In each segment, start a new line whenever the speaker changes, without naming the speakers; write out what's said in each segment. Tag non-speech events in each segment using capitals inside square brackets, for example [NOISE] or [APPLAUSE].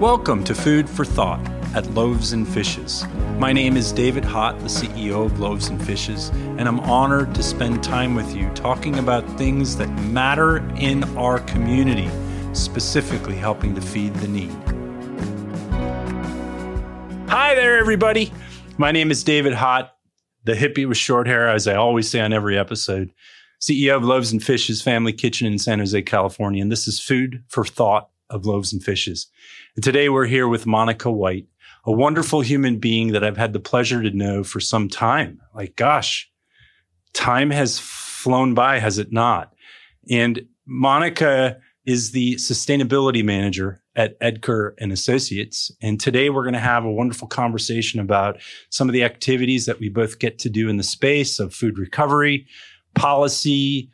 Welcome to Food for Thought at Loaves and Fishes. My name is David Hott, the CEO of Loaves and Fishes, and I'm honored to spend time with you talking about things that matter in our community, specifically helping to feed the need. Hi there, everybody. My name is David Hott, the hippie with short hair, as I always say on every episode. CEO of Loaves and Fishes Family Kitchen in San Jose, California. And this is Food for Thought of Loaves and Fishes. And today we're here with Monica White, a wonderful human being that I've had the pleasure to know for some time. Like, gosh, time has flown by, has it not? And Monica is the sustainability manager at Edgar and Associates. And today we're going to have a wonderful conversation about some of the activities that we both get to do in the space of food recovery, policy,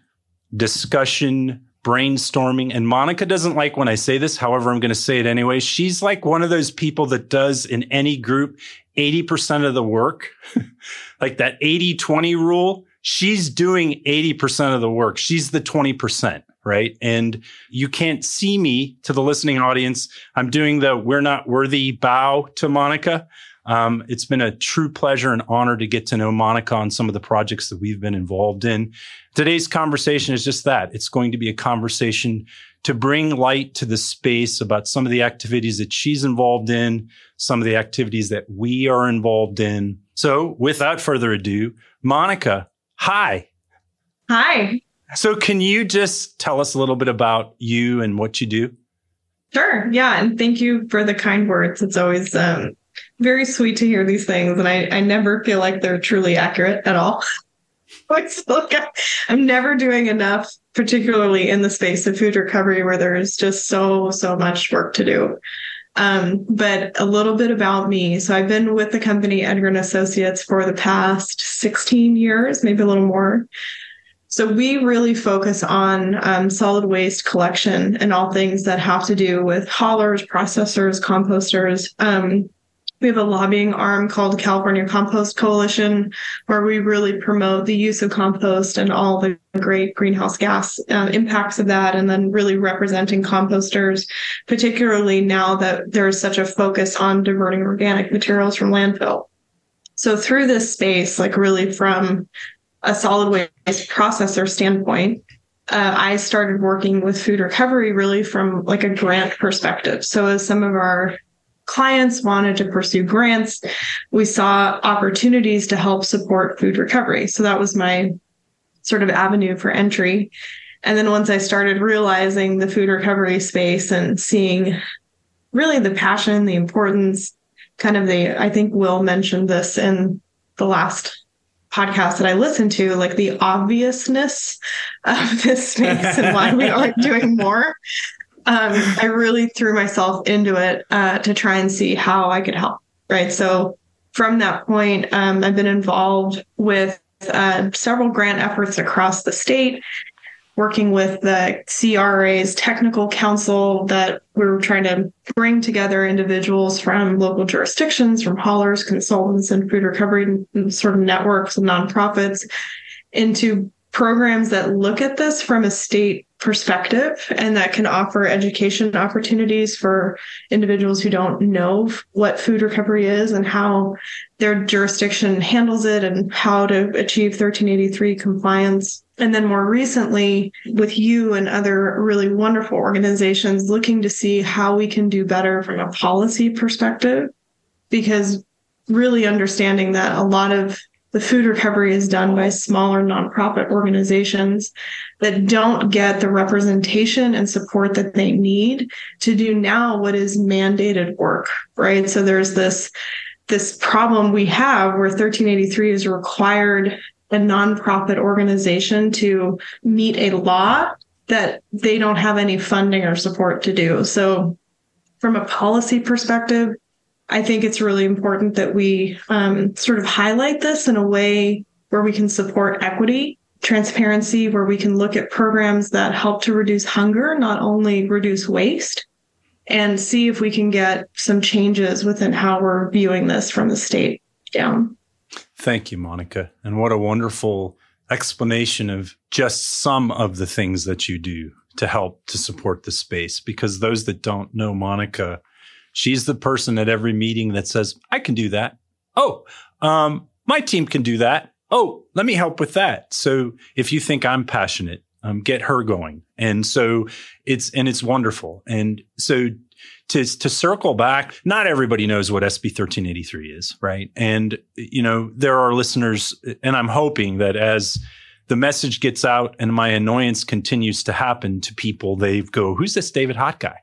discussion, brainstorming. And Monica doesn't like when I say this. However, I'm going to say it anyway. She's like one of those people that does in any group 80% of the work, [LAUGHS] like that 80 20 rule. She's doing 80% of the work. She's the 20%, right? And you can't see me to the listening audience. I'm doing the we're not worthy bow to Monica. Um, it's been a true pleasure and honor to get to know Monica on some of the projects that we've been involved in. Today's conversation is just that. It's going to be a conversation to bring light to the space about some of the activities that she's involved in, some of the activities that we are involved in. So without further ado, Monica, hi.
Hi.
So can you just tell us a little bit about you and what you do?
Sure. Yeah. And thank you for the kind words. It's always um, very sweet to hear these things. And I, I never feel like they're truly accurate at all. [LAUGHS] I'm never doing enough, particularly in the space of food recovery where there's just so, so much work to do. Um, but a little bit about me. So I've been with the company Edgar and Associates for the past 16 years, maybe a little more. So we really focus on um, solid waste collection and all things that have to do with haulers, processors, composters. Um, we have a lobbying arm called California Compost Coalition, where we really promote the use of compost and all the great greenhouse gas uh, impacts of that, and then really representing composters, particularly now that there's such a focus on diverting organic materials from landfill. So through this space, like really from a solid waste processor standpoint, uh, I started working with food recovery really from like a grant perspective. So as some of our clients wanted to pursue grants, we saw opportunities to help support food recovery. So that was my sort of avenue for entry. And then once I started realizing the food recovery space and seeing really the passion, the importance, kind of the, I think Will mentioned this in the last podcast that I listened to, like the obviousness of this space and why we aren't [LAUGHS] doing more um, I really threw myself into it uh, to try and see how I could help. Right. So from that point, um, I've been involved with uh, several grant efforts across the state, working with the CRA's technical council that we were trying to bring together individuals from local jurisdictions, from haulers, consultants, and food recovery sort of networks and nonprofits into programs that look at this from a state perspective and that can offer education opportunities for individuals who don't know what food recovery is and how their jurisdiction handles it and how to achieve 1383 compliance. And then more recently, with you and other really wonderful organizations looking to see how we can do better from a policy perspective, because really understanding that a lot of the food recovery is done by smaller nonprofit organizations that don't get the representation and support that they need to do now what is mandated work, right? So there's this this problem we have where 1383 is required a nonprofit organization to meet a law that they don't have any funding or support to do. So from a policy perspective, I think it's really important that we um, sort of highlight this in a way where we can support equity, transparency, where we can look at programs that help to reduce hunger, not only reduce waste, and see if we can get some changes within how we're viewing this from the state down.
Thank you, Monica. And what a wonderful explanation of just some of the things that you do to help to support the space. Because those that don't know Monica, She's the person at every meeting that says, I can do that. Oh, um, my team can do that. Oh, let me help with that. So if you think I'm passionate, um, get her going. And so it's, and it's wonderful. And so to, to circle back, not everybody knows what SB 1383 is, right? And, you know, there are listeners, and I'm hoping that as the message gets out and my annoyance continues to happen to people, they go, who's this David Hott guy?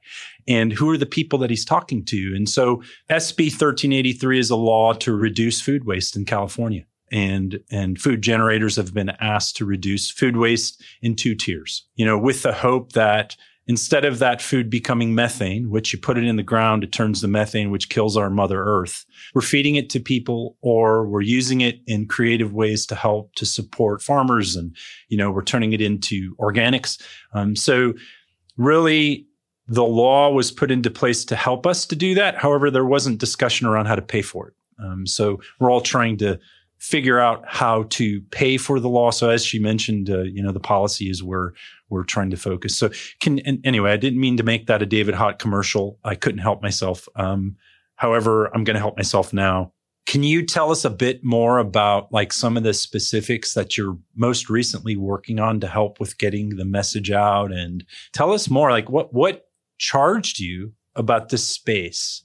And who are the people that he's talking to? And so SB 1383 is a law to reduce food waste in California. And, and food generators have been asked to reduce food waste in two tiers, you know, with the hope that instead of that food becoming methane, which you put it in the ground, it turns the methane, which kills our mother earth. We're feeding it to people or we're using it in creative ways to help to support farmers. And, you know, we're turning it into organics. Um, so really the law was put into place to help us to do that. However, there wasn't discussion around how to pay for it. Um, so we're all trying to figure out how to pay for the law. So as she mentioned, uh, you know, the policy is where we're trying to focus. So can, anyway, I didn't mean to make that a David Hott commercial. I couldn't help myself. Um, however, I'm going to help myself now. Can you tell us a bit more about like some of the specifics that you're most recently working on to help with getting the message out and tell us more like what, what charged you about this space?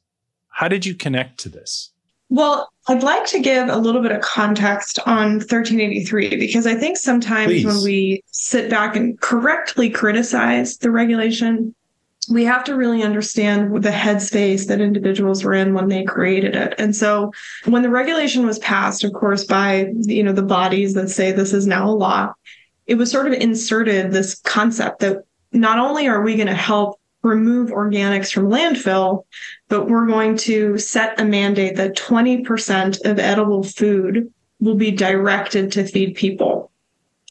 How did you connect to this?
Well, I'd like to give a little bit of context on 1383 because I think sometimes Please. when we sit back and correctly criticize the regulation, we have to really understand the headspace that individuals were in when they created it. And so when the regulation was passed, of course, by you know the bodies that say this is now a law, it was sort of inserted this concept that not only are we going to help remove organics from landfill, but we're going to set a mandate that 20% of edible food will be directed to feed people.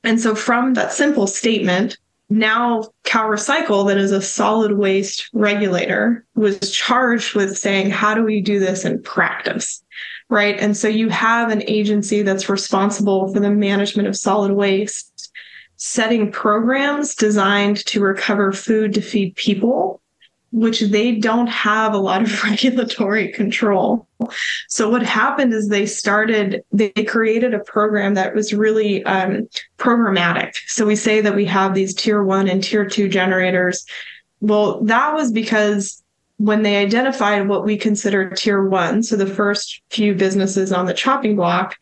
And so from that simple statement, now CalRecycle, that is a solid waste regulator, was charged with saying, how do we do this in practice? Right. And so you have an agency that's responsible for the management of solid waste setting programs designed to recover food to feed people, which they don't have a lot of [LAUGHS] regulatory control. So what happened is they started, they created a program that was really um, programmatic. So we say that we have these tier one and tier two generators. Well, that was because when they identified what we consider tier one, so the first few businesses on the chopping block,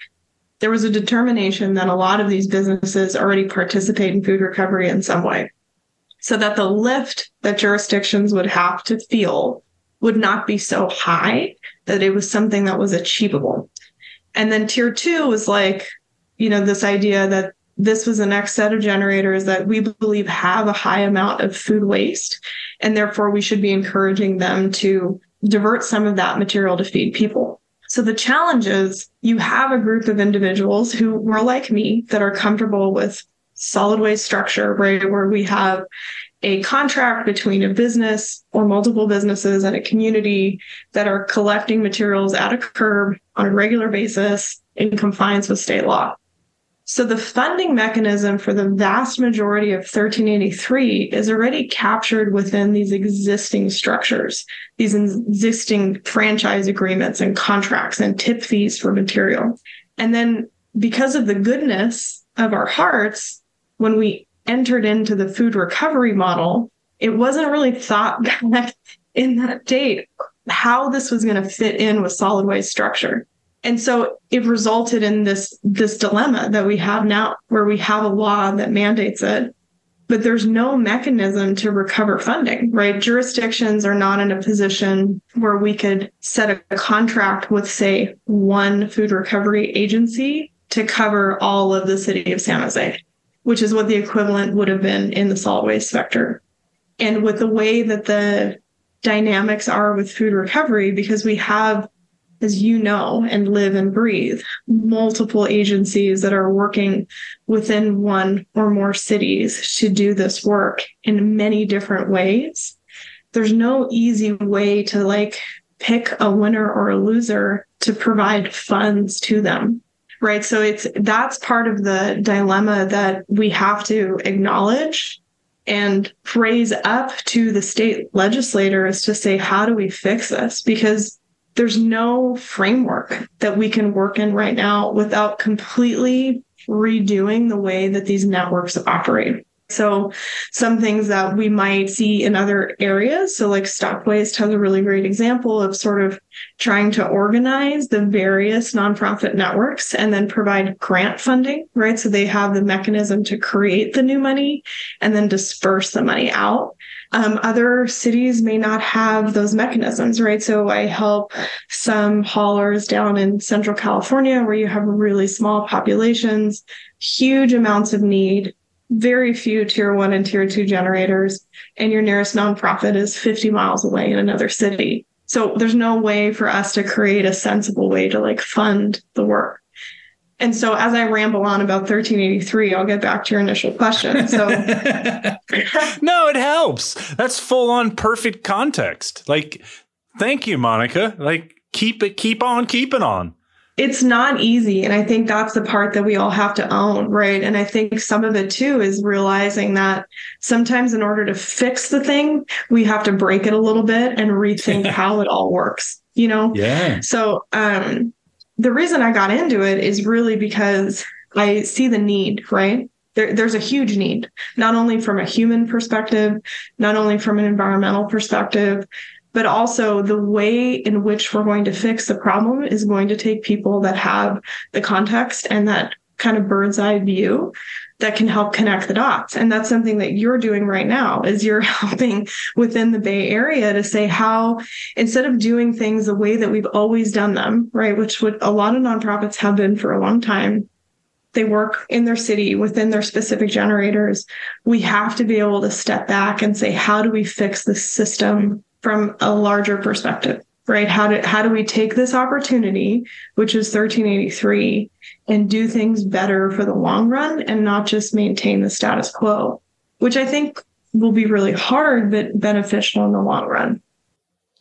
there was a determination that a lot of these businesses already participate in food recovery in some way. So that the lift that jurisdictions would have to feel would not be so high that it was something that was achievable. And then tier two was like, you know, this idea that this was the next set of generators that we believe have a high amount of food waste. And therefore, we should be encouraging them to divert some of that material to feed people. So the challenge is you have a group of individuals who were like me that are comfortable with solid waste structure, right? Where we have a contract between a business or multiple businesses and a community that are collecting materials at a curb on a regular basis in compliance with state law. So the funding mechanism for the vast majority of 1383 is already captured within these existing structures, these existing franchise agreements and contracts and tip fees for material. And then because of the goodness of our hearts, when we entered into the food recovery model, it wasn't really thought [LAUGHS] back in that date how this was going to fit in with solid waste structure. And so it resulted in this this dilemma that we have now where we have a law that mandates it but there's no mechanism to recover funding, right? Jurisdictions are not in a position where we could set a contract with, say, one food recovery agency to cover all of the city of San Jose, which is what the equivalent would have been in the solid waste sector. And with the way that the dynamics are with food recovery, because we have as you know and live and breathe, multiple agencies that are working within one or more cities to do this work in many different ways. There's no easy way to like pick a winner or a loser to provide funds to them. Right. So it's that's part of the dilemma that we have to acknowledge and raise up to the state legislators to say, how do we fix this? Because there's no framework that we can work in right now without completely redoing the way that these networks operate. So, some things that we might see in other areas. So, like Stop Waste has a really great example of sort of trying to organize the various nonprofit networks and then provide grant funding, right? So, they have the mechanism to create the new money and then disperse the money out. Um, other cities may not have those mechanisms, right? So I help some haulers down in Central California where you have really small populations, huge amounts of need, very few tier one and tier two generators, and your nearest nonprofit is 50 miles away in another city. So there's no way for us to create a sensible way to like fund the work. And so as I ramble on about 1383, I'll get back to your initial question. So [LAUGHS]
No, it helps. That's full on perfect context. Like thank you, Monica. Like keep it keep on keeping on
it's not easy. And I think that's the part that we all have to own, right? And I think some of it too is realizing that sometimes in order to fix the thing, we have to break it a little bit and rethink [LAUGHS] how it all works, you know?
Yeah.
So um the reason I got into it is really because I see the need, right? There, there's a huge need, not only from a human perspective, not only from an environmental perspective, but also the way in which we're going to fix the problem is going to take people that have the context and that kind of bird's eye view that can help connect the dots. And that's something that you're doing right now is you're [LAUGHS] helping within the bay area to say how instead of doing things the way that we've always done them right which would a lot of nonprofits have been for a long time they work in their city within their specific generators. We have to be able to step back and say how do we fix the system from a larger perspective, right? How do how do we take this opportunity, which is 1383, and do things better for the long run and not just maintain the status quo, which I think will be really hard but beneficial in the long run.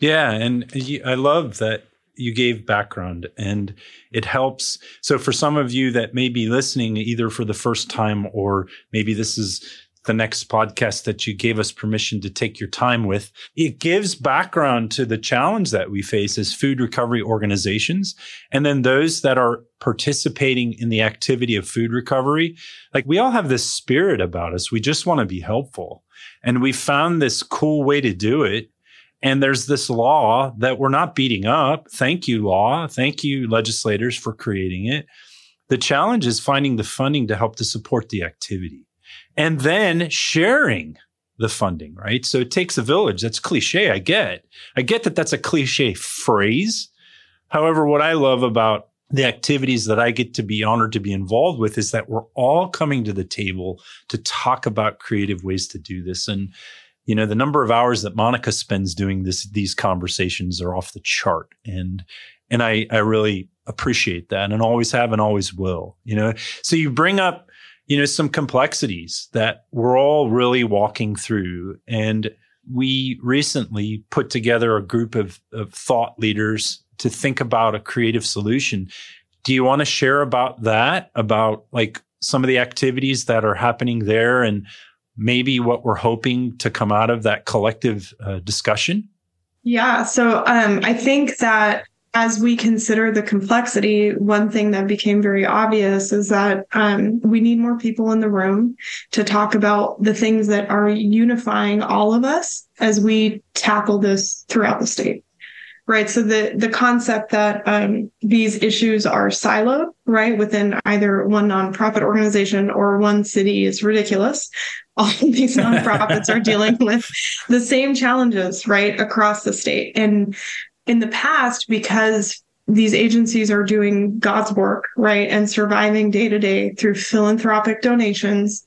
Yeah, and I love that you gave background and it helps. So for some of you that may be listening either for the first time or maybe this is the next podcast that you gave us permission to take your time with. It gives background to the challenge that we face as food recovery organizations. And then those that are participating in the activity of food recovery. Like we all have this spirit about us. We just want to be helpful. And we found this cool way to do it. And there's this law that we're not beating up. Thank you, law. Thank you, legislators, for creating it. The challenge is finding the funding to help to support the activity and then sharing the funding, right? So it takes a village. That's cliche. I get. I get that that's a cliche phrase. However, what I love about the activities that I get to be honored to be involved with is that we're all coming to the table to talk about creative ways to do this. And, you know, the number of hours that Monica spends doing this, these conversations are off the chart. And, and I, I really appreciate that and always have and always will, you know? So you bring up you know, some complexities that we're all really walking through. And we recently put together a group of, of thought leaders to think about a creative solution. Do you want to share about that, about like some of the activities that are happening there and maybe what we're hoping to come out of that collective uh, discussion?
Yeah. So um, I think that as we consider the complexity, one thing that became very obvious is that um, we need more people in the room to talk about the things that are unifying all of us as we tackle this throughout the state. Right. So the the concept that um, these issues are siloed, right, within either one nonprofit organization or one city is ridiculous. [LAUGHS] All of these nonprofits are dealing with the same challenges, right, across the state. And in the past because these agencies are doing God's work, right, and surviving day to day through philanthropic donations.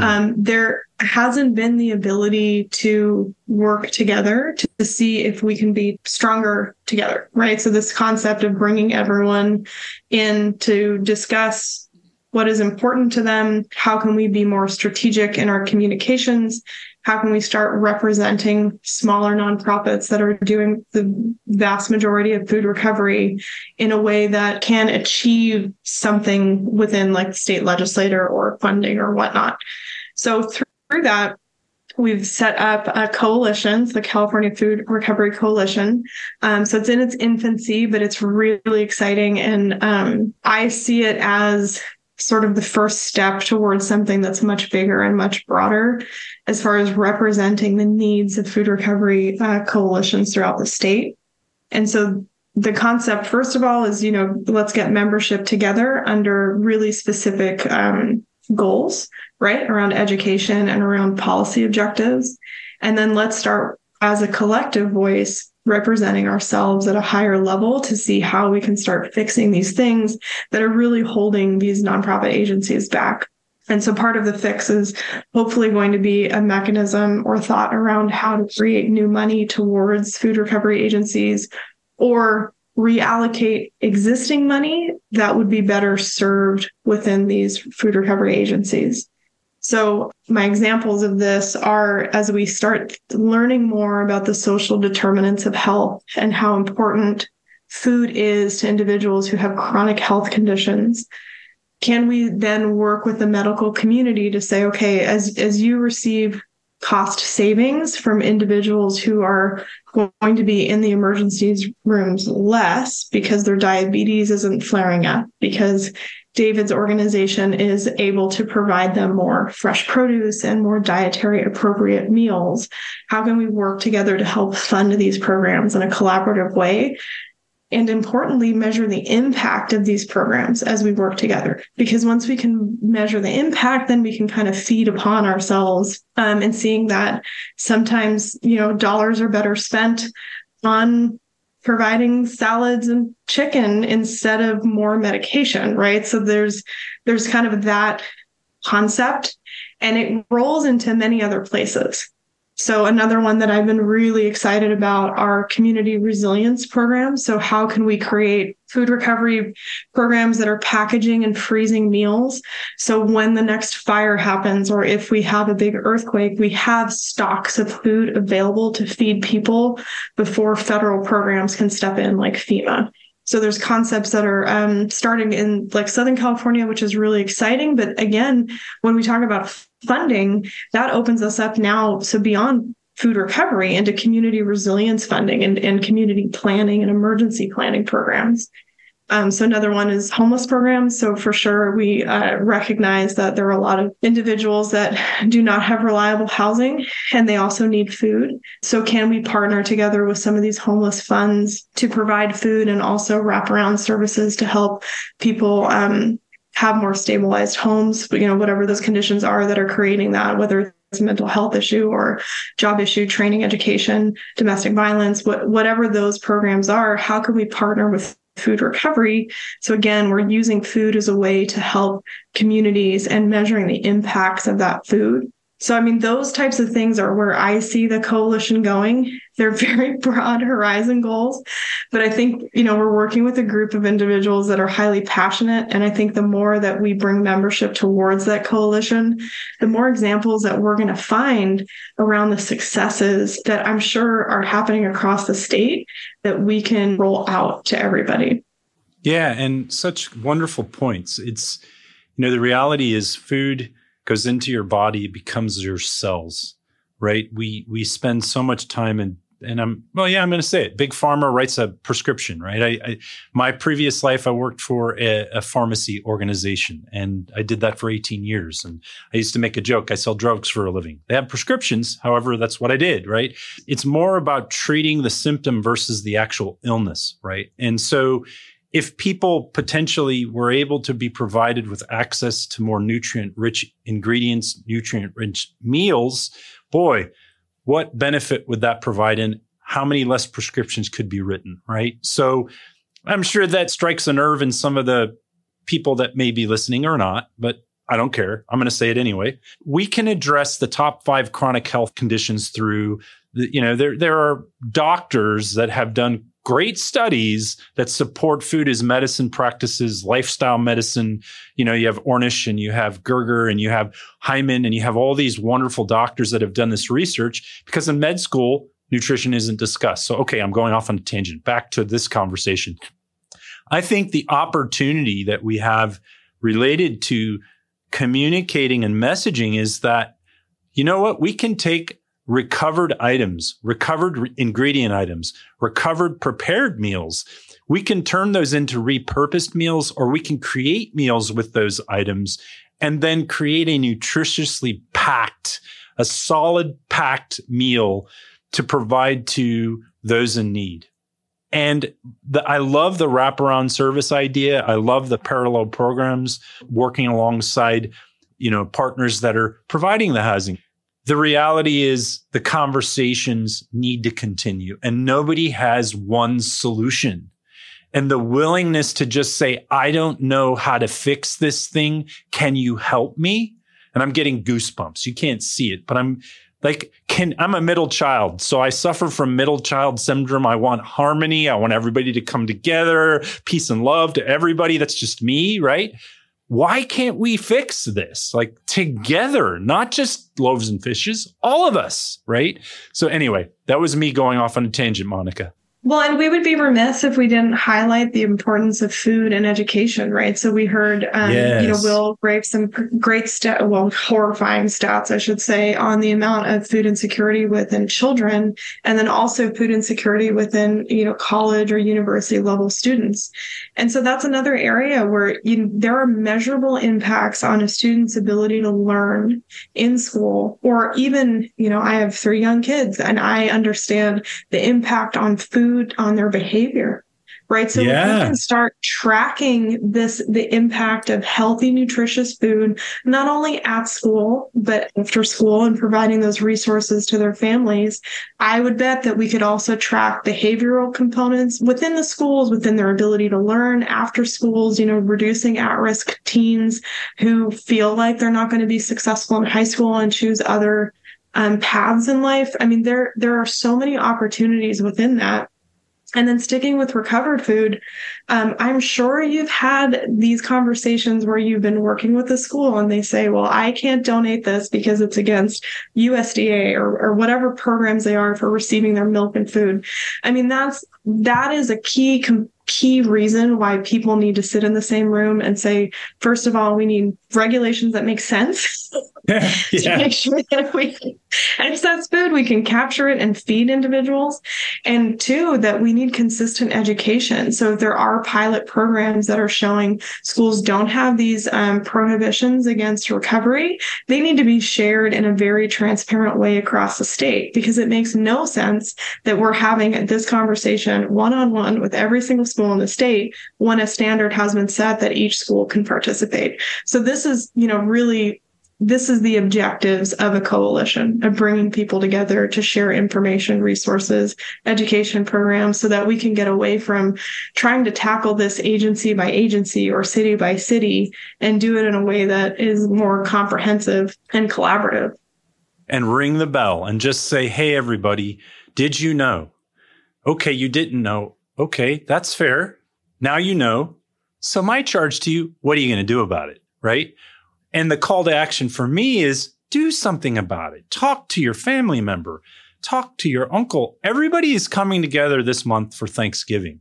Um, there hasn't been the ability to work together to, to see if we can be stronger together, right? So this concept of bringing everyone in to discuss what is important to them, how can we be more strategic in our communications, how can we start representing smaller nonprofits that are doing the vast majority of food recovery in a way that can achieve something within like state legislature or funding or whatnot. So through that, we've set up a coalition, the California Food Recovery Coalition. Um, so it's in its infancy, but it's really exciting. And um, I see it as sort of the first step towards something that's much bigger and much broader as far as representing the needs of food recovery uh, coalitions throughout the state. And so the concept, first of all, is, you know, let's get membership together under really specific um, goals, right? Around education and around policy objectives. And then let's start as a collective voice representing ourselves at a higher level to see how we can start fixing these things that are really holding these nonprofit agencies back. And so part of the fix is hopefully going to be a mechanism or thought around how to create new money towards food recovery agencies or reallocate existing money that would be better served within these food recovery agencies. So, my examples of this are as we start learning more about the social determinants of health and how important food is to individuals who have chronic health conditions. Can we then work with the medical community to say, okay, as, as you receive cost savings from individuals who are going to be in the emergency rooms less because their diabetes isn't flaring up, because David's organization is able to provide them more fresh produce and more dietary appropriate meals. How can we work together to help fund these programs in a collaborative way? And importantly, measure the impact of these programs as we work together. Because once we can measure the impact, then we can kind of feed upon ourselves um, and seeing that sometimes, you know, dollars are better spent on providing salads and chicken instead of more medication right? So there's there's kind of that concept and it rolls into many other places so another one that I've been really excited about are community resilience programs. So how can we create food recovery programs that are packaging and freezing meals? So when the next fire happens or if we have a big earthquake, we have stocks of food available to feed people before federal programs can step in like FEMA. So there's concepts that are um, starting in like Southern California, which is really exciting. But again, when we talk about funding, that opens us up now. So beyond food recovery into community resilience funding and, and community planning and emergency planning programs. Um, so another one is homeless programs. So for sure, we uh, recognize that there are a lot of individuals that do not have reliable housing, and they also need food. So can we partner together with some of these homeless funds to provide food and also wraparound services to help people um, have more stabilized homes? You know, whatever those conditions are that are creating that, whether it's a mental health issue or job issue, training, education, domestic violence, what, whatever those programs are, how can we partner with food recovery. So again, we're using food as a way to help communities and measuring the impacts of that food. So, I mean, those types of things are where I see the coalition going. They're [LAUGHS] very broad horizon goals, but I think, you know, we're working with a group of individuals that are highly passionate. And I think the more that we bring membership towards that coalition, the more examples that we're going to find around the successes that I'm sure are happening across the state that we can roll out to everybody.
Yeah. And such wonderful points. It's, you know, the reality is food goes into your body, it becomes your cells, right? We we spend so much time in and I'm well, yeah, I'm going to say it. Big pharma writes a prescription, right? I, I my previous life, I worked for a, a, pharmacy organization, and I did that for 18 years. And I used to make a joke: I sell drugs for a living. They have prescriptions, however, that's what I did, right? It's more about treating the symptom versus the actual illness, right? And so, if people potentially were able to be provided with access to more nutrient rich ingredients, nutrient rich meals, boy, what benefit would that provide and how many less prescriptions could be written, right? So I'm sure that strikes a nerve in some of the people that may be listening or not, but I don't care. I'm going to say it anyway. We can address the top five chronic health conditions through, the, you know, there there are doctors that have done great studies that support food as medicine practices, lifestyle medicine. You know, you have Ornish and you have Greger and you have Hyman and you have all these wonderful doctors that have done this research because in med school, nutrition isn't discussed. So, okay, I'm going off on a tangent. Back to this conversation. I think the opportunity that we have related to communicating and messaging is that you know what? We can take recovered items, recovered re- ingredient items, recovered prepared meals. We can turn those into repurposed meals or we can create meals with those items and then create a nutritiously packed, a solid packed meal to provide to those in need. And the, I love the wraparound service idea. I love the parallel programs working alongside, you know, partners that are providing the housing. The reality is the conversations need to continue and nobody has one solution. And the willingness to just say, I don't know how to fix this thing. Can you help me? And I'm getting goosebumps. You can't see it, but I'm like can i'm a middle child so i suffer from middle child syndrome i want harmony i want everybody to come together peace and love to everybody that's just me right why can't we fix this? Like together not just loaves and fishes all of us right? So anyway that was me going off on a tangent monica
well, and we would be remiss if we didn't highlight the importance of food and education, right? So we heard, um, yes. you know, Will gave some great, stat, well, horrifying stats, I should say, on the amount of food insecurity within children, and then also food insecurity within, you know, college or university level students. And so that's another area where you, there are measurable impacts on a student's ability to learn in school, or even, you know, I have three young kids, and I understand the impact on food on their behavior right? So yeah. we can start tracking this the impact of healthy nutritious food not only at school but after school and providing those resources to their families i would bet that we could also track behavioral components within the schools within their ability to learn after schools you know reducing at-risk teens who feel like they're not going to be successful in high school and choose other um, paths in life. I mean there there are so many opportunities within that and then sticking with recovered food, um, I'm sure you've had these conversations where you've been working with a school and they say, well, I can't donate this because it's against USDA or, or whatever programs they are for receiving their milk and food. I mean, that's, that is a key com- key reason why people need to sit in the same room and say, first of all, we need regulations that make sense [LAUGHS] [LAUGHS] yeah. to make sure that we access food, we can capture it and feed individuals. And two, that we need consistent education. So if there are pilot programs that are showing schools don't have these um, prohibitions against recovery, they need to be shared in a very transparent way across the state because it makes no sense that we're having this conversation one on one with every single school in the state when a standard has been set that each school can participate. So this is, you know, really this is the objectives of a coalition of bringing people together to share information, resources, education programs so that we can get away from trying to tackle this agency by agency or city by city and do it in a way that is more comprehensive and collaborative.
And ring the bell and just say, Hey, everybody, did you know? Okay, you didn't know. Okay, that's fair. Now you know. So my charge to you, what are you going to do about it? Right? And the call to action for me is do something about it. Talk to your family member, talk to your uncle. Everybody is coming together this month for Thanksgiving.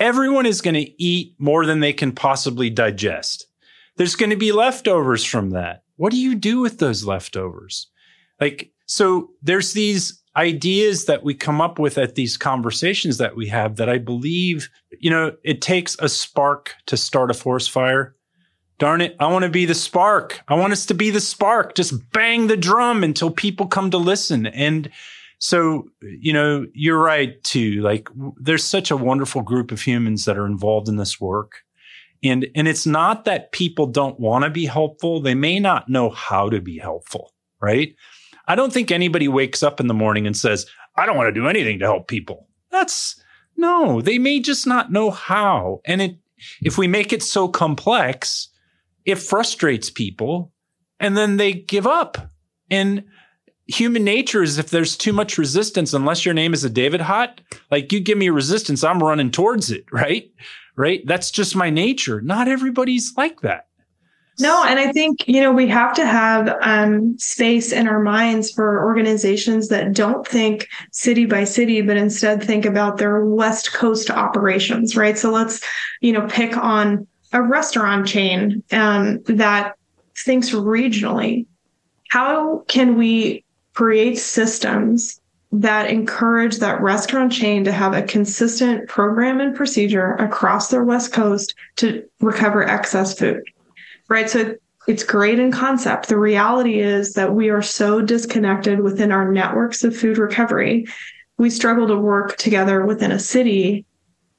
Everyone is going to eat more than they can possibly digest. There's going to be leftovers from that. What do you do with those leftovers? Like, so there's these ideas that we come up with at these conversations that we have that I believe, you know, it takes a spark to start a forest fire darn it, I want to be the spark. I want us to be the spark. Just bang the drum until people come to listen. And so, you know, you're right too. Like there's such a wonderful group of humans that are involved in this work. And, and it's not that people don't want to be helpful. They may not know how to be helpful, right? I don't think anybody wakes up in the morning and says, I don't want to do anything to help people. That's no, they may just not know how. And it, if we make it so complex, it frustrates people and then they give up. And human nature is if there's too much resistance, unless your name is a David Hott, like you give me resistance, I'm running towards it, right? Right? That's just my nature. Not everybody's like that.
No, and I think, you know, we have to have um, space in our minds for organizations that don't think city by city, but instead think about their West Coast operations, right? So let's, you know, pick on a restaurant chain um, that thinks regionally how can we create systems that encourage that restaurant chain to have a consistent program and procedure across their West Coast to recover excess food? Right. So it's great in concept. The reality is that we are so disconnected within our networks of food recovery. We struggle to work together within a city,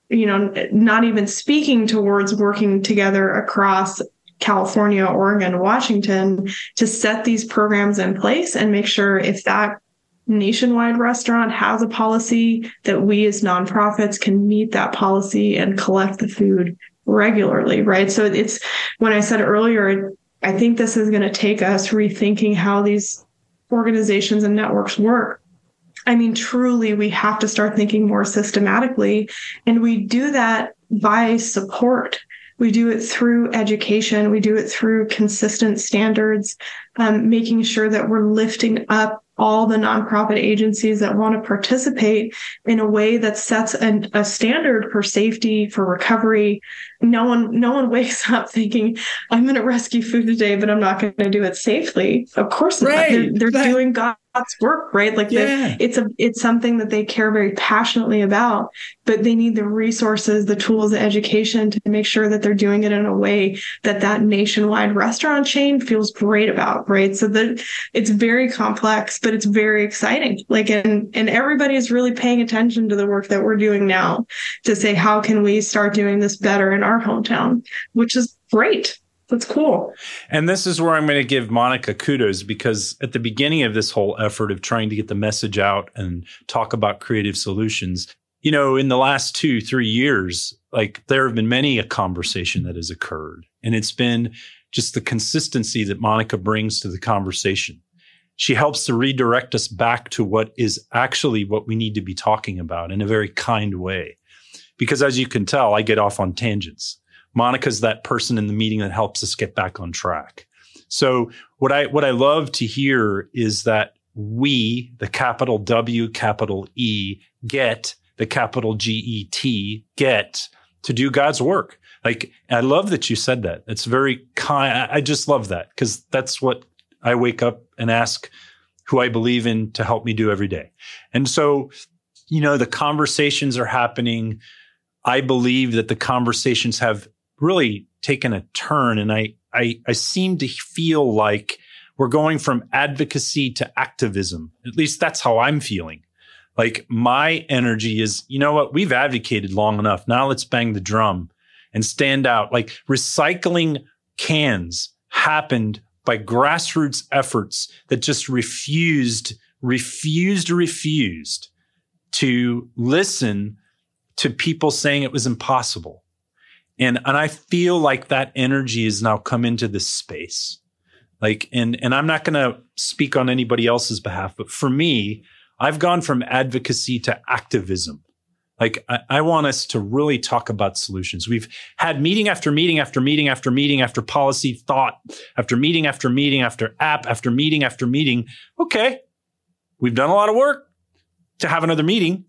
you know, not even speaking towards working together across California, Oregon, Washington to set these programs in place and make sure if that nationwide restaurant has a policy that we as nonprofits can meet that policy and collect the food regularly, right? So it's when I said earlier, I think this is going to take us rethinking how these organizations and networks work. I mean, truly, we have to start thinking more systematically. And we do that by support. We do it through education. We do it through consistent standards, um, making sure that we're lifting up all the nonprofit agencies that want to participate in a way that sets an, a standard for safety for recovery no one no one [LAUGHS] wakes up thinking i'm going to rescue food today but i'm not going to do it safely of course right. not they're, they're doing god God's work, right? Like yeah. it's a it's something that they care very passionately about, but they need the resources, the tools, the education to make sure that they're doing it in a way that that nationwide restaurant chain feels great about, right? So that it's very complex, but it's very exciting. Like and and everybody is really paying attention to the work that we're doing now to say how can we start doing this better in our hometown, which is great. That's cool.
And this is where I'm going to give Monica kudos because at the beginning of this whole effort of trying to get the message out and talk about creative solutions, you know, in the last two, three years, like there have been many a conversation that has occurred. And it's been just the consistency that Monica brings to the conversation. She helps to redirect us back to what is actually what we need to be talking about in a very kind way. Because as you can tell, I get off on tangents. Monica's that person in the meeting that helps us get back on track. So what I what I love to hear is that we, the capital W, capital E, get the capital G E T, get to do God's work. Like I love that you said that. It's very kind. I just love that because that's what I wake up and ask who I believe in to help me do every day. And so, you know, the conversations are happening. I believe that the conversations have really taken a turn. And I, I, I seem to feel like we're going from advocacy to activism. At least that's how I'm feeling. Like my energy is, you know what? We've advocated long enough. Now let's bang the drum and stand out. Like recycling cans happened by grassroots efforts that just refused, refused, refused to listen to people saying it was impossible. And, and I feel like that energy has now come into this space. Like, and, and I'm not going to speak on anybody else's behalf, but for me, I've gone from advocacy to activism. Like, I, I, want us to really talk about solutions. We've had meeting after meeting after meeting after meeting after policy thought after meeting after meeting after app after meeting after meeting. Okay. We've done a lot of work to have another meeting.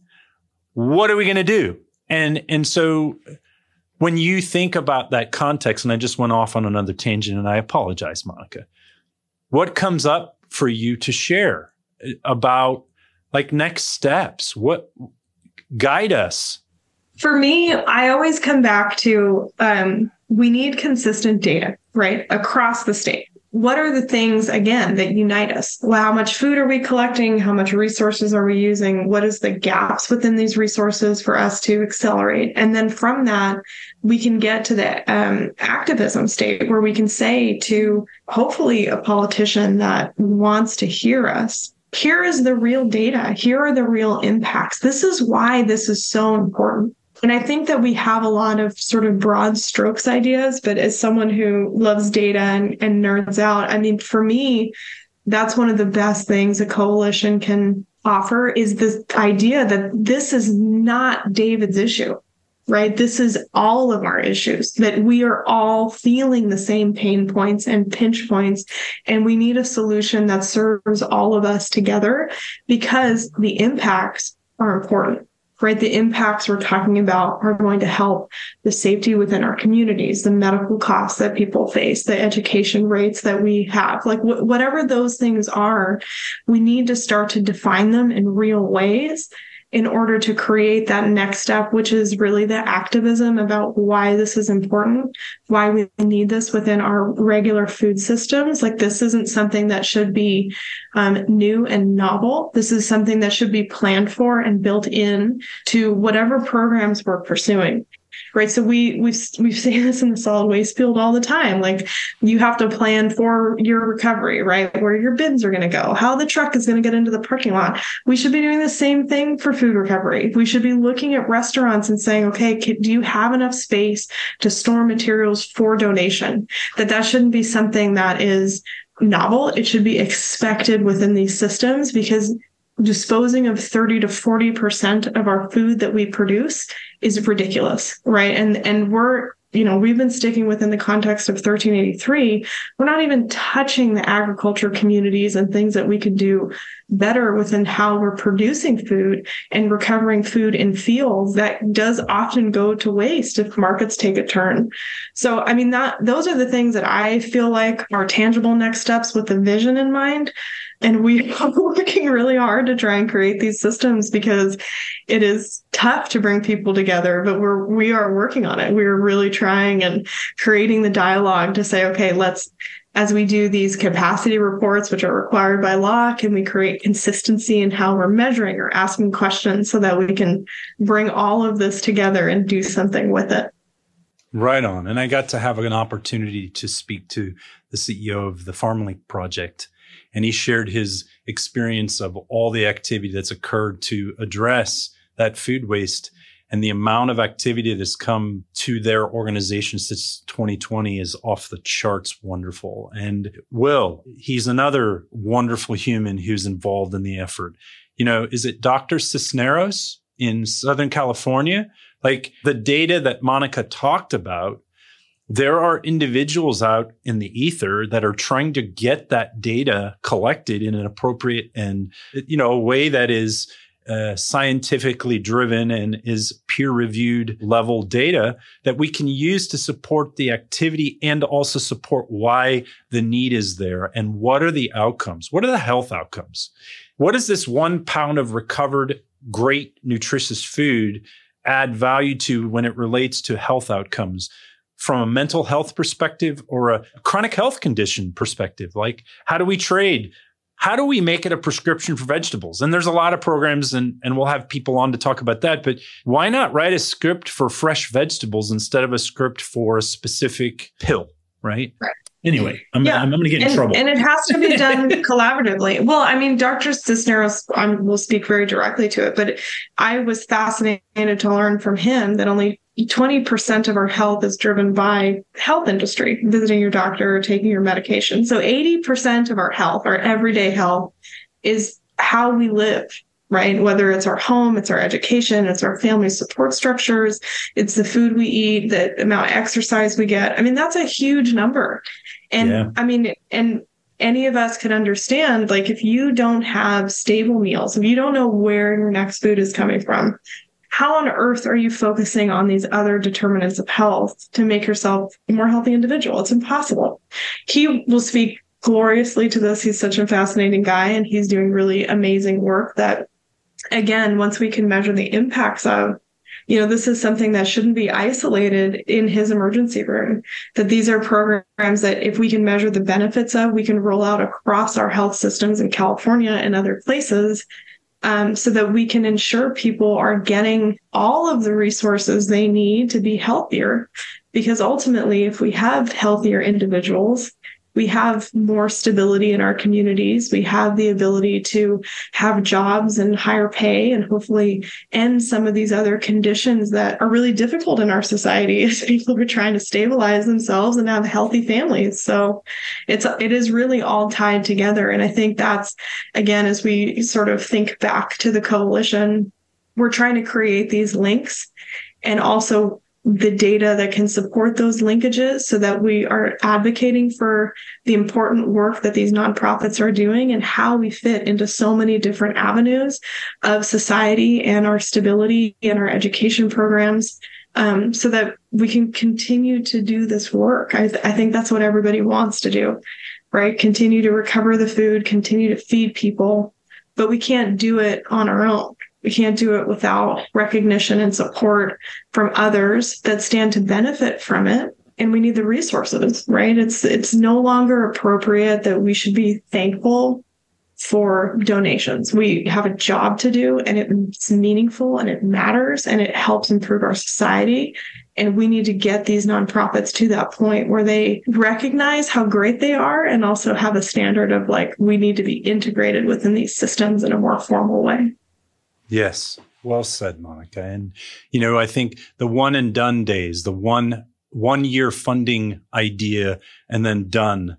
What are we going to do? And, and so when you think about that context, and I just went off on another tangent and I apologize, Monica, what comes up for you to share about like next steps? What guide us?
For me, I always come back to um, we need consistent data, right, across the state what are the things again that unite us? Well how much food are we collecting? How much resources are we using? What is the gaps within these resources for us to accelerate? And then from that we can get to the um, activism state where we can say to hopefully a politician that wants to hear us here is the real data. Here are the real impacts. This is why this is so important and I think that we have a lot of sort of broad strokes ideas, but as someone who loves data and, and nerds out, I mean, for me, that's one of the best things a coalition can offer is this idea that this is not David's issue, right? This is all of our issues, that we are all feeling the same pain points and pinch points. And we need a solution that serves all of us together because the impacts are important right? The impacts we're talking about are going to help the safety within our communities, the medical costs that people face, the education rates that we have, like wh- whatever those things are, we need to start to define them in real ways in order to create that next step, which is really the activism about why this is important, why we need this within our regular food systems. Like this isn't something that should be um, new and novel. This is something that should be planned for and built in to whatever programs we're pursuing right? So we we've we say this in the solid waste field all the time. Like you have to plan for your recovery, right? Where your bins are going to go, how the truck is going to get into the parking lot. We should be doing the same thing for food recovery. We should be looking at restaurants and saying, okay, can, do you have enough space to store materials for donation? That that shouldn't be something that is novel. It should be expected within these systems because disposing of 30 to 40% of our food that we produce is ridiculous, right? And and we're you know, we've been sticking within the context of 1383. We're not even touching the agriculture communities and things that we could do better within how we're producing food and recovering food in fields that does often go to waste if markets take a turn. So, I mean, that those are the things that I feel like are tangible next steps with the vision in mind. And we [LAUGHS] are working really hard to try and create these systems because it is tough to bring people together, but we're, we are working on it. We're really trying and creating the dialogue to say, okay, let's, as we do these capacity reports, which are required by law, can we create consistency in how we're measuring or asking questions so that we can bring all of this together and do something with it?
Right on. And I got to have an opportunity to speak to the CEO of the FarmLink project and he shared his experience of all the activity that's occurred to address that food waste and the amount of activity that's come to their organization since 2020 is off the charts wonderful. And Will, he's another wonderful human who's involved in the effort. You know, is it Dr. Cisneros in Southern California? Like the data that Monica talked about there are individuals out in the ether that are trying to get that data collected in an appropriate and you know a way that is uh, scientifically driven and is peer reviewed level data that we can use to support the activity and also support why the need is there and what are the outcomes? What are the health outcomes? What does this one pound of recovered great nutritious food add value to when it relates to health outcomes from a mental health perspective or a chronic health condition perspective? Like, how do we trade? How do we make it a prescription for vegetables? And there's a lot of programs, and, and we'll have people on to talk about that. But why not write a script for fresh vegetables instead of a script for a specific pill, right?
Right.
Anyway, I'm, yeah. I'm, I'm going to get in
and,
trouble.
And it has to be [LAUGHS] done collaboratively. Well, I mean, Dr. Cisneros, I will speak very directly to it, but I was fascinated to learn from him that only 20% of our health is driven by health industry, visiting your doctor or taking your medication. So 80% of our health, our everyday health is how we live, right? Whether it's our home, it's our education, it's our family support structures, it's the food we eat, the amount of exercise we get. I mean, that's a huge number. And yeah. I mean, and any of us could understand like if you don't have stable meals if you don't know where your next food is coming from how on earth are you focusing on these other determinants of health to make yourself a more healthy individual? It's impossible. He will speak gloriously to this. He's such a fascinating guy and he's doing really amazing work that, again, once we can measure the impacts of, you know, this is something that shouldn't be isolated in his emergency room. That these are programs that, if we can measure the benefits of, we can roll out across our health systems in California and other places um, so that we can ensure people are getting all of the resources they need to be healthier. Because ultimately, if we have healthier individuals, we have more stability in our communities. We have the ability to have jobs and higher pay and hopefully end some of these other conditions that are really difficult in our society as [LAUGHS] people are trying to stabilize themselves and have healthy families. So it's, it is really all tied together. And I think that's, again, as we sort of think back to the coalition, we're trying to create these links and also the data that can support those linkages so that we are advocating for the important work that these nonprofits are doing and how we fit into so many different avenues of society and our stability and our education programs um, so that we can continue to do this work. I, th- I think that's what everybody wants to do, right? Continue to recover the food, continue to feed people, but we can't do it on our own we can't do it without recognition and support from others that stand to benefit from it. And we need the resources, right? It's it's no longer appropriate that we should be thankful for donations. We have a job to do and it's meaningful and it matters and it helps improve our society. And we need to get these nonprofits to that point where they recognize how great they are and also have a standard of like, we need to be integrated within these systems in a more formal way.
Yes. Well said, Monica. And, you know, I think the one and done days, the one, one year funding idea and then done.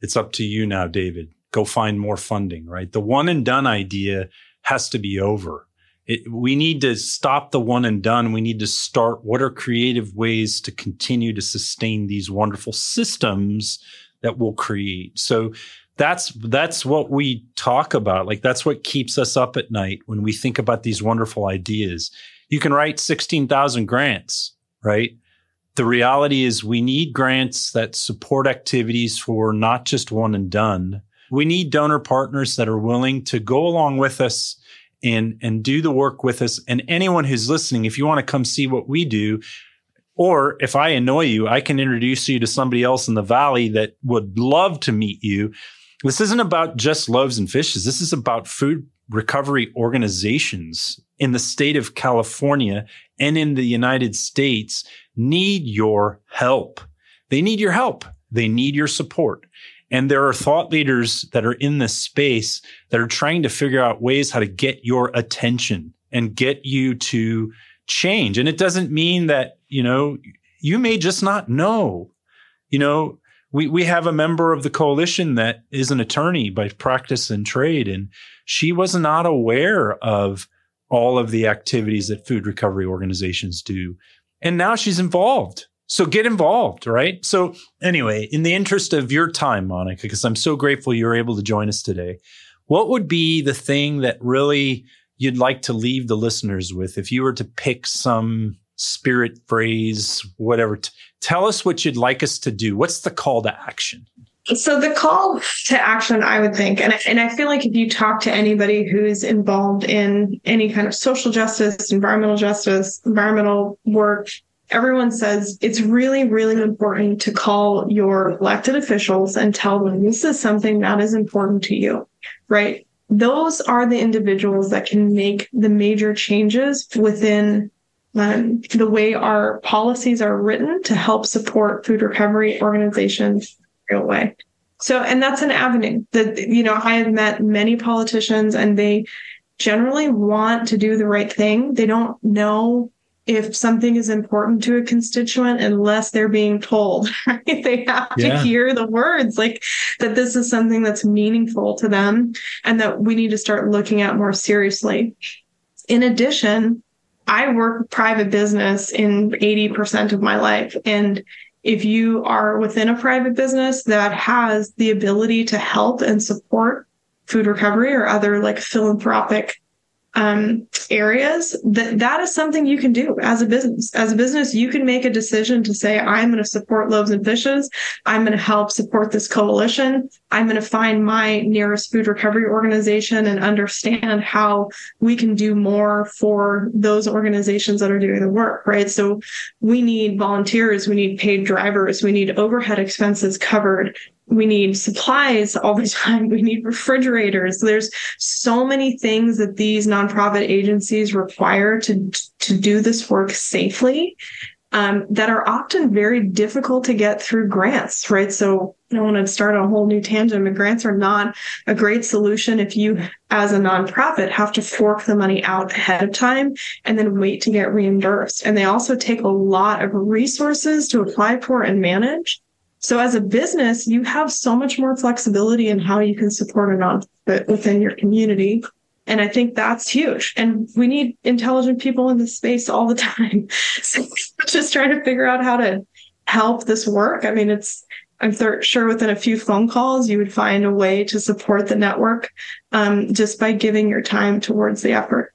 It's up to you now, David. Go find more funding, right? The one and done idea has to be over. It, we need to stop the one and done. We need to start what are creative ways to continue to sustain these wonderful systems that we'll create. So that's that's what we talk about. Like that's what keeps us up at night when we think about these wonderful ideas. You can write 16,000 grants right? The reality is we need grants that support activities for not just one and done. We need donor partners that are willing to go along with us and and do the work with us. And anyone who's listening if you want to come see what we do or if I annoy you, I can introduce you to somebody else in the valley that would love to meet you this isn't about just loaves and fishes. This is about food recovery organizations in the state of California and in the United States need your help. They need your help. They need your support. And there are thought leaders that are in this space that are trying to figure out ways how to get your attention and get you to change. And it doesn't mean that, you know, you may just not know. You know, we we have a member of the coalition that is an attorney by practice and trade, and she was not aware of all of the activities that food recovery organizations do, and now she's involved. So get involved, right? So anyway, in the interest of your time, Monica, because I'm so grateful you're able to join us today, what would be the thing that really you'd like to leave the listeners with if you were to pick some spirit phrase, whatever. Tell us what you'd like us to do. What's the call to action?
So the call to action, I would think, and I, and I feel like if you talk to anybody who's involved in any kind of social justice, environmental justice, environmental work, everyone says it's really, really important to call your elected officials and tell them this is something that is important to you, right? Those are the individuals that can make the major changes within um, the way our policies are written to help support food recovery organizations real way. So, and that's an avenue that, you know, I have met many politicians and they generally want to do the right thing. They don't know if something is important to a constituent unless they're being told, [LAUGHS] right? They have yeah. to hear the words like that this is something that's meaningful to them and that we need to start looking at more seriously. In addition, I work private business in 80% of my life. And if you are within a private business that has the ability to help and support food recovery or other like philanthropic um, areas that that is something you can do as a business. As a business you can make a decision to say i'm going to support loaves and fishes. I'm going to help support this coalition. I'm going to find my nearest food recovery organization and understand how we can do more for those organizations that are doing the work right? So we need volunteers we need paid drivers we need overhead expenses covered we need supplies all the [LAUGHS] time. We need refrigerators. There's so many things that these nonprofit agencies require to, to do this work safely um, that are often very difficult to get through grants, right? So I want to start a whole new tangent, but grants are not a great solution if you, as a nonprofit, have to fork the money out ahead of time and then wait to get reimbursed. And they also take a lot of resources to apply for and manage. So as a business, you have so much more flexibility in how you can support a nonprofit within your community. And I think that's huge. And we need intelligent people in this space all the [LAUGHS] time. So [LAUGHS] just trying to figure out how to help this work. I mean, it's, I'm th- sure within a few phone calls, you would find a way to support the network um, just by giving your time towards the effort.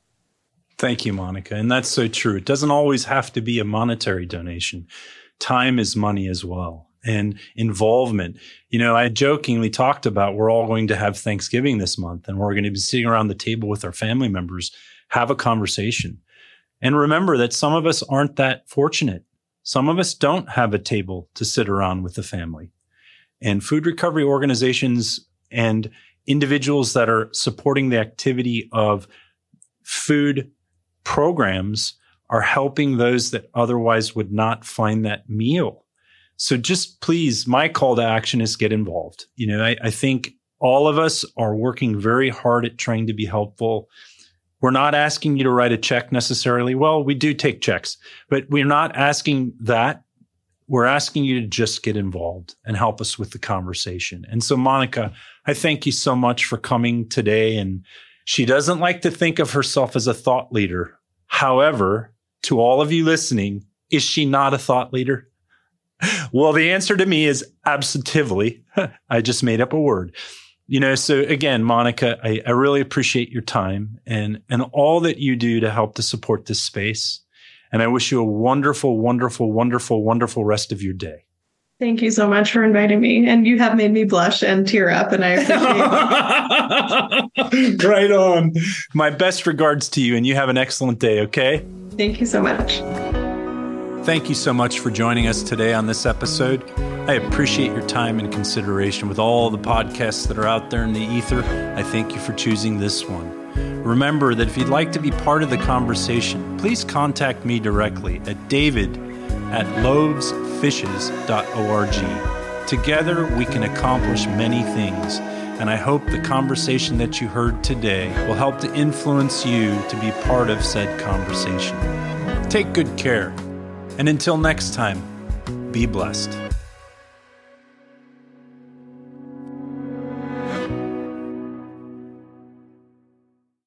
Thank you, Monica. And that's so true. It doesn't always have to be a monetary donation. Time is money as well and involvement. You know, I jokingly talked about we're all going to have Thanksgiving this month and we're going to be sitting around the table with our family members, have a conversation. And remember that some of us aren't that fortunate. Some of us don't have a table to sit around with the family. And food recovery organizations and individuals that are supporting the activity of food programs are helping those that otherwise would not find that meal so just please, my call to action is get involved. You know, I, I think all of us are working very hard at trying to be helpful. We're not asking you to write a check necessarily. Well, we do take checks, but we're not asking that. We're asking you to just get involved and help us with the conversation. And so, Monica, I thank you so much for coming today. And she doesn't like to think of herself as a thought leader. However, to all of you listening, is she not a thought leader? Well, the answer to me is absolutely. [LAUGHS] I just made up a word. You know, so again, Monica, I, I really appreciate your time and and all that you do to help to support this space. And I wish you a wonderful, wonderful, wonderful, wonderful rest of your day.
Thank you so much for inviting me. And you have made me blush and tear up, and I
appreciate it. [LAUGHS] right on. My best regards to you, and you have an excellent day, okay?
Thank you so much.
Thank you so much for joining us today on this episode. I appreciate your time and consideration with all the podcasts that are out there in the ether. I thank you for choosing this one. Remember that if you'd like to be part of the conversation, please contact me directly at david at loavesfishes.org. Together, we can accomplish many things, and I hope the conversation that you heard today will help to influence you to be part of said conversation. Take good care and until next time, be blessed.